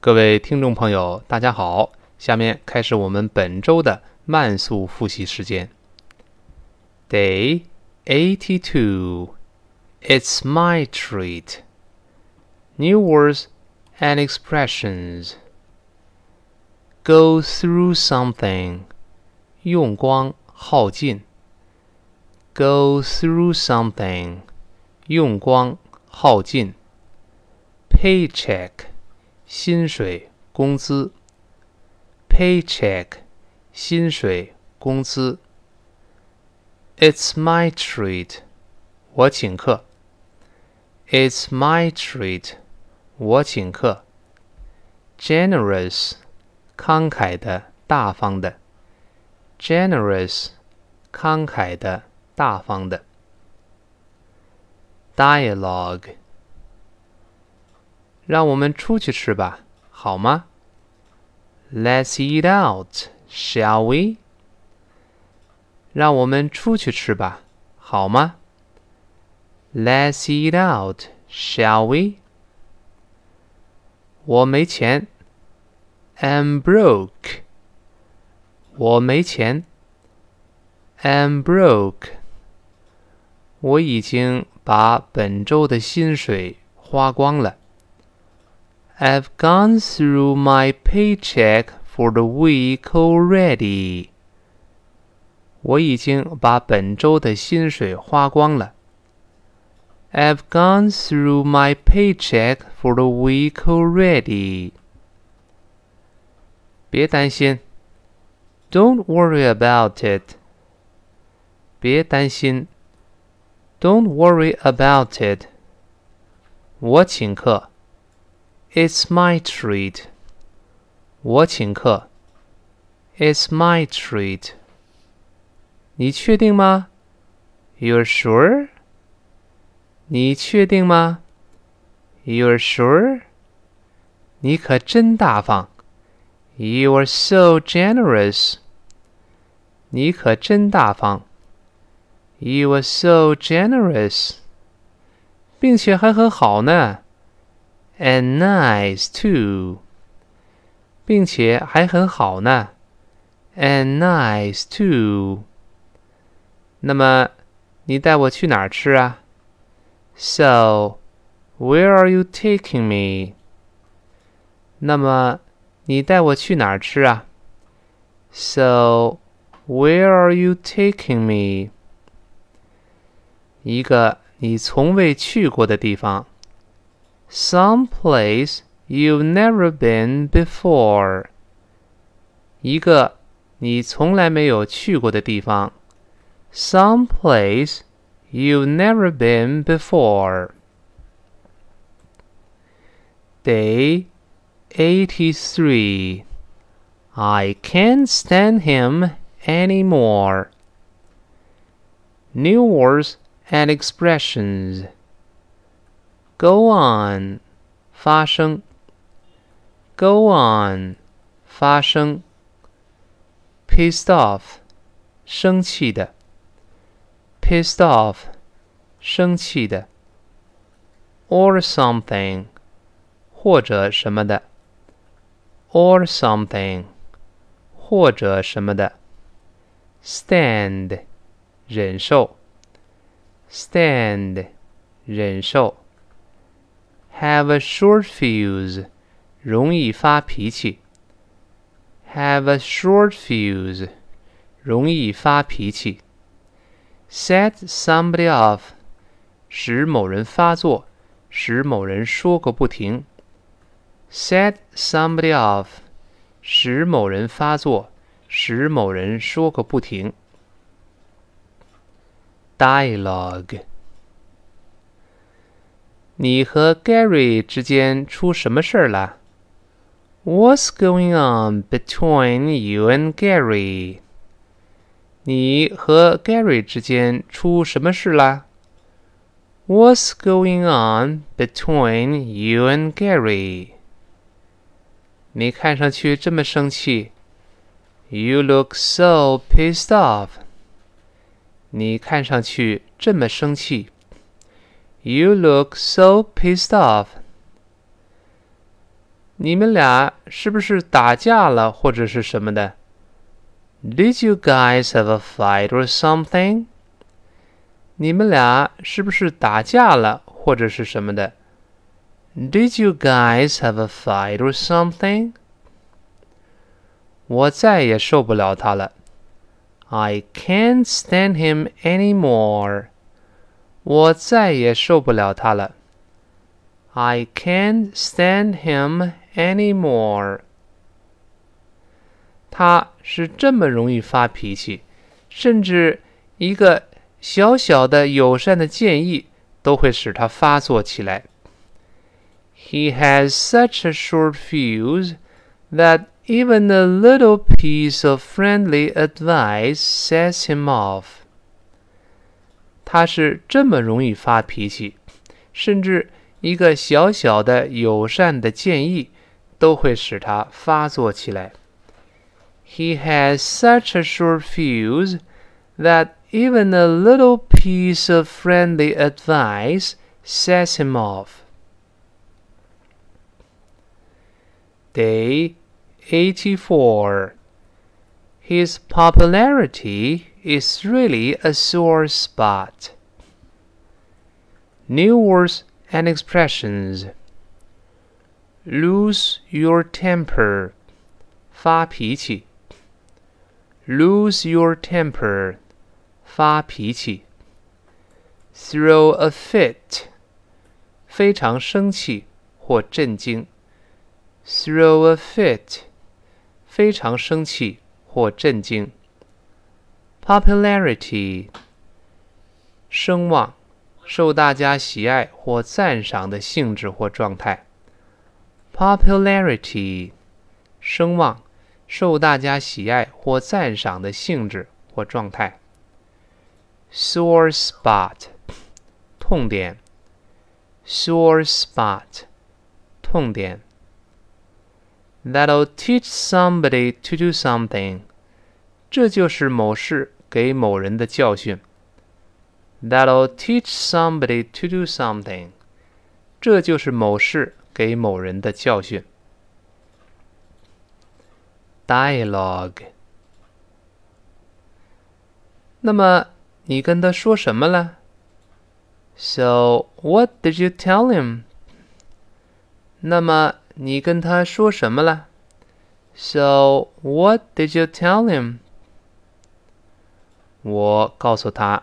各位听众朋友，大家好！下面开始我们本周的慢速复习时间。Day eighty-two. It's my treat. New words and expressions. Go through something. 用光耗尽。Go through something. 用光耗尽。Paycheck. 薪水、工资。Paycheck. 薪水、工资。It's my treat. 我请客。It's my treat. 我请客。Generous. 慷慨的、大方的。Generous. 慷慨的、大方的。Dialogue. 让我们出去吃吧，好吗？Let's eat out, shall we? 让我们出去吃吧，好吗？Let's eat out, shall we? 我没钱，I'm broke. 我没钱，I'm broke. 我已经把本周的薪水花光了。 I've gone through my paycheck for the week already. 我已经把本周的薪水花光了。I've gone through my paycheck for the week already. 别担心，Don't worry about it. 别担心，Don't worry about it. 我请客。 it's my treat. 我请客。It's my treat. 你确定吗？You're sure? 你确定吗？You're sure? 你可真大方。You are so generous. 你可真大方。You are so generous. 并且还很好呢。 and nice too，并且还很好呢，and nice too。那么，你带我去哪儿吃啊？So, where are you taking me？那么，你带我去哪儿吃啊？So, where are you taking me？一个你从未去过的地方。 some place you've never been before. 一个你从来没有去过的地方。Some place you've never been before. Day 83. I can't stand him anymore. New words and expressions. Go on，发生。Go on，发生。Pissed off，生气的。Pissed off，生气的。Or something，或者什么的。Or something，或者什么的。Stand，忍受。Stand，忍受。 have a short fuse，容易发脾气。Have a short fuse，容易发脾气。Set somebody off，使某人发作，使某人说个不停。Set somebody off，使某人发作，使某人说个不停。Dialogue。 你和 Gary 之间出什么事儿了？What's going on between you and Gary？你和 Gary 之间出什么事了？What's going on between you and Gary？你看上去这么生气。You look so pissed off。你看上去这么生气。 You look so pissed off. 你们俩是不是打架了，或者是什么的？Did you guys have a fight or something？你们俩是不是打架了，或者是什么的？Did you guys have a fight or something？我再也受不了他了。I can't stand him anymore. 我再也受不了他了。I can't stand him anymore. 他是这么容易发脾气，甚至一个小小的友善的建议都会使他发作起来。He has such a short fuse that even a little piece of friendly advice sets him off. 他是这么容易发脾气，甚至一个小小的友善的建议都会使他发作起来。He has such a short fuse that even a little piece of friendly advice sets him off. Day 84. His popularity is really a sore spot. New words and expressions. Lose your temper. 发脾气. Lose your temper. 发脾气. Throw a fit. 非常生气或震惊. Throw a fit. 非常生气 或震惊。Popularity，声望，受大家喜爱或赞赏的性质或状态。Popularity，声望，受大家喜爱或赞赏的性质或状态。Sore spot，痛点。Sore spot，痛点。That'll teach somebody to do something，这就是某事给某人的教训。That'll teach somebody to do something，这就是某事给某人的教训。Dialogue。那么你跟他说什么了？So what did you tell him？那么 你跟他说什么了？So what did you tell him？我告诉他，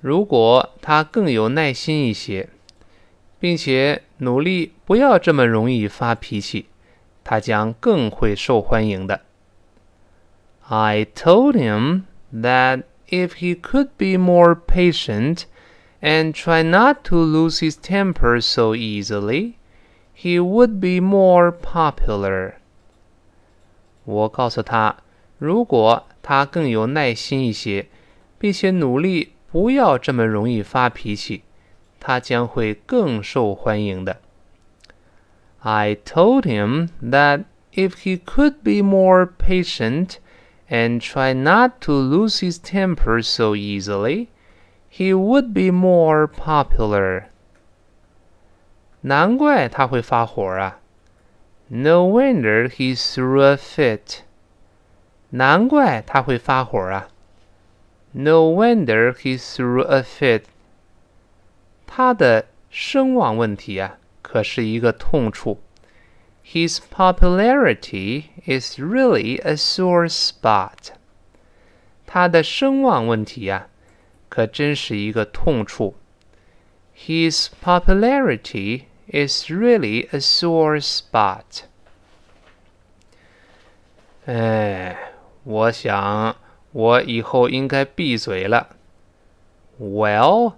如果他更有耐心一些，并且努力不要这么容易发脾气，他将更会受欢迎的。I told him that if he could be more patient and try not to lose his temper so easily, he would be more popular. 我告诉他，如果他更有耐心一些，并且努力不要这么容易发脾气，他将会更受欢迎的。I told him that if he could be more patient and try not to lose his temper so easily, he would be more popular. 难怪他会发火啊！No wonder he threw a fit。难怪他会发火啊！No wonder he threw a fit。他的声望问题啊，可是一个痛处。His popularity is really a sore spot。他的声望问题呀，可真是一个痛处。His popularity is really a sore spot. 哎，我想我以后应该闭嘴了。Well,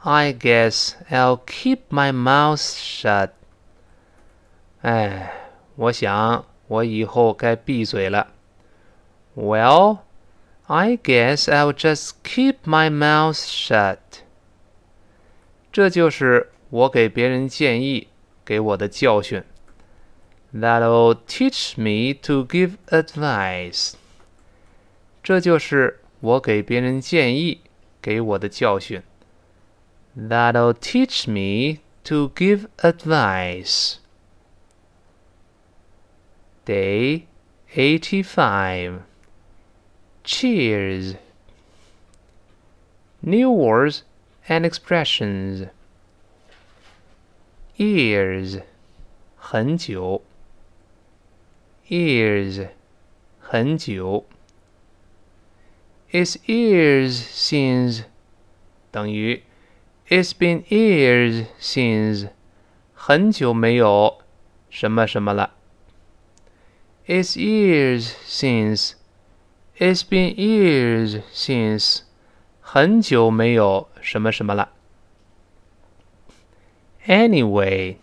I guess I'll keep my mouth shut. 哎，我想我以后该闭嘴了。Well, I guess I'll just keep my mouth shut. 这就是 我给别人建议给我的教训。That'll teach me to give advice。这就是我给别人建议给我的教训。That'll teach me to give advice。 Day 85. Cheers. New words and expressions. Years. 很久。Years. 很久。It's years since 等于 It's been years since 很久没有什么什么了。It's years since. It's been years since. 很久没有什么什么了。 Anyway，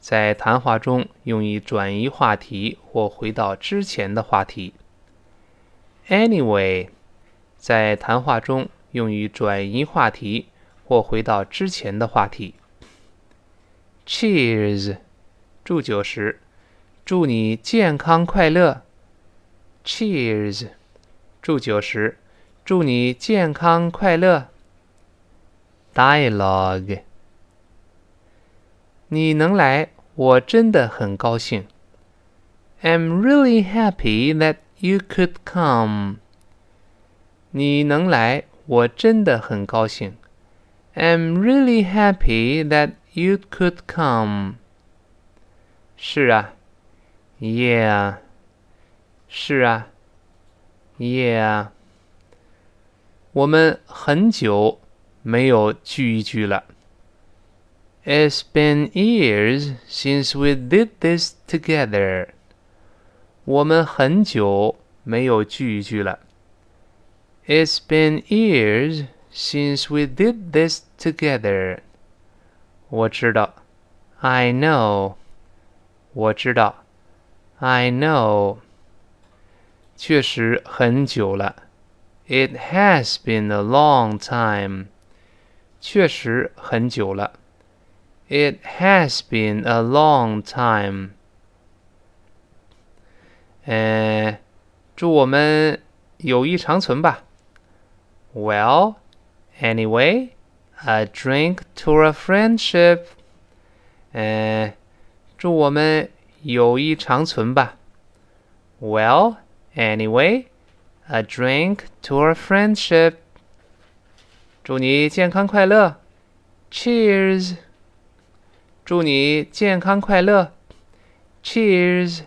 在谈话中用于转移话题或回到之前的话题。Anyway，在谈话中用于转移话题或回到之前的话题。Cheers，祝酒时。祝你健康快乐。Cheers，祝酒时，祝你健康快乐。Dialogue，你能来，我真的很高兴。I'm really happy that you could come。你能来，我真的很高兴。I'm really happy that you could come。是啊。Yeah，是啊，Yeah，我们很久没有聚一聚了。 It's been years since we did this together。我们很久没有聚一聚了。It's been years since we did this together。我知道，I know，我知道。I know，确实很久了。It has been a long time，确实很久了。 It has been a long time。呃，祝我们友谊长存吧。Well, anyway, a drink to a friendship。呃，祝我们。友谊长存吧。Well, anyway, a drink to our friendship. 祝你健康快乐。Cheers. 祝你健康快乐。Cheers.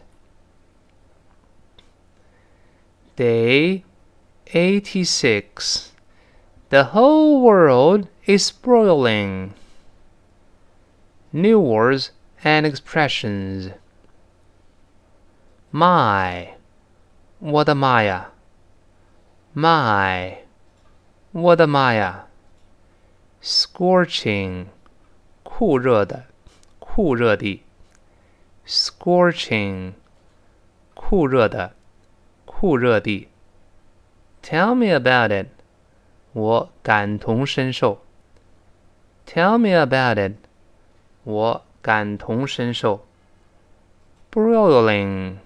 Day 86. The whole world is broiling. New words and expressions. My，我的妈呀！My，我的妈呀！Scorching，酷热的， 酷热的。Scorching，酷热的，酷热的。Tell me about it，我感同身受。Tell me about it，我感同身受。Broiling。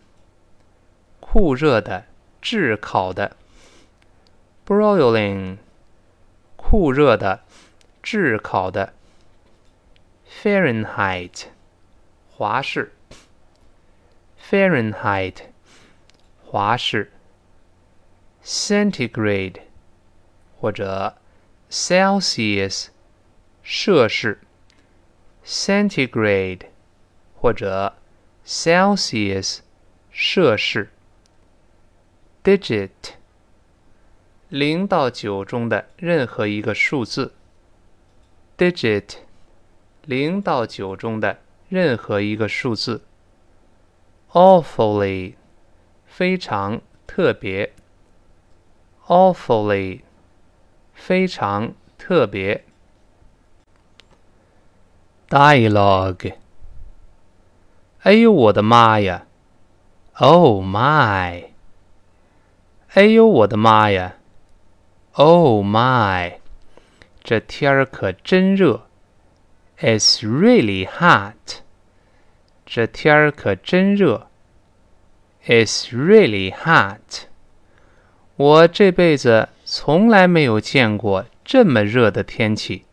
酷热的，炙烤的，broiling，酷热的，炙烤的 ，Fahrenheit，华氏，Fahrenheit，华氏，centigrade，或者 Celsius，摄氏，centigrade，或者 Celsius，摄氏。digit，零到九中的任何一个数字。digit， 零到九中的任何一个数字。awfully，非常特别。awfully，非常特别。dialogue，哎呦我的妈呀！Oh my！哎呦我的妈呀！Oh my，这天儿可真热。It's really hot。这天儿可真热。It's really hot。我这辈子从来没有见过这么热的天气。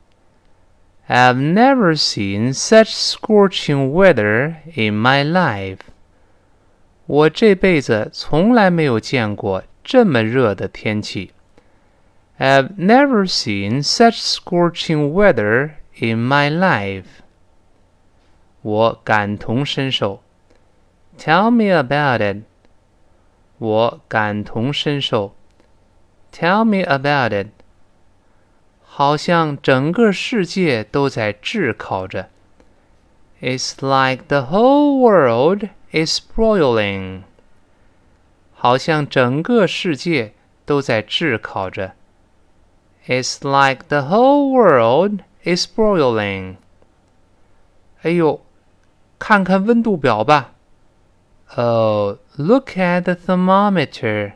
I've never seen such scorching weather in my life。 我这辈子从来没有见过这么热的天气。I've never seen such scorching weather in my life. 我感同身受。Tell me about it. 我感同身受。Tell me about it. 好像整个世界都在炙烤着。It's like the whole world is broiling. 好像整个世界都在炙烤着。It's like the whole world is broiling. 哎呦，看看温度表吧。Oh, look at the thermometer.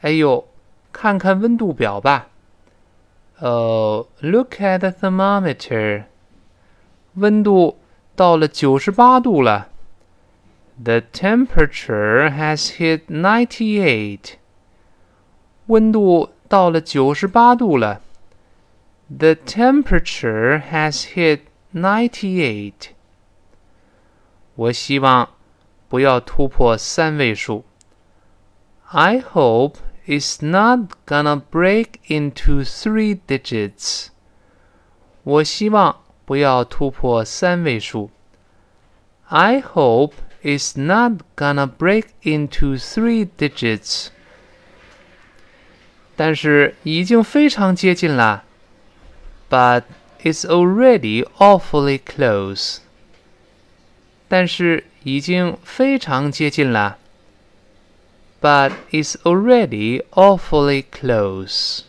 哎呦，看看温度表吧。Oh, look at the thermometer. 温度到了九十八度了。The temperature has hit ninety-eight. 温度到了九十八度了。 The temperature has hit ninety-eight. 我希望不要突破三位数。I hope it's not gonna break into three digits. 我希望不要突破三位数。I hope it's not gonna break into three digits. 但是已经非常接近了。 But it's already awfully close. 但是已经非常接近了。But it's already awfully close.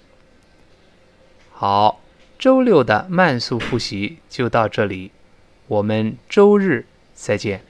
好，周六的慢速复习就到这里，我们周日再见。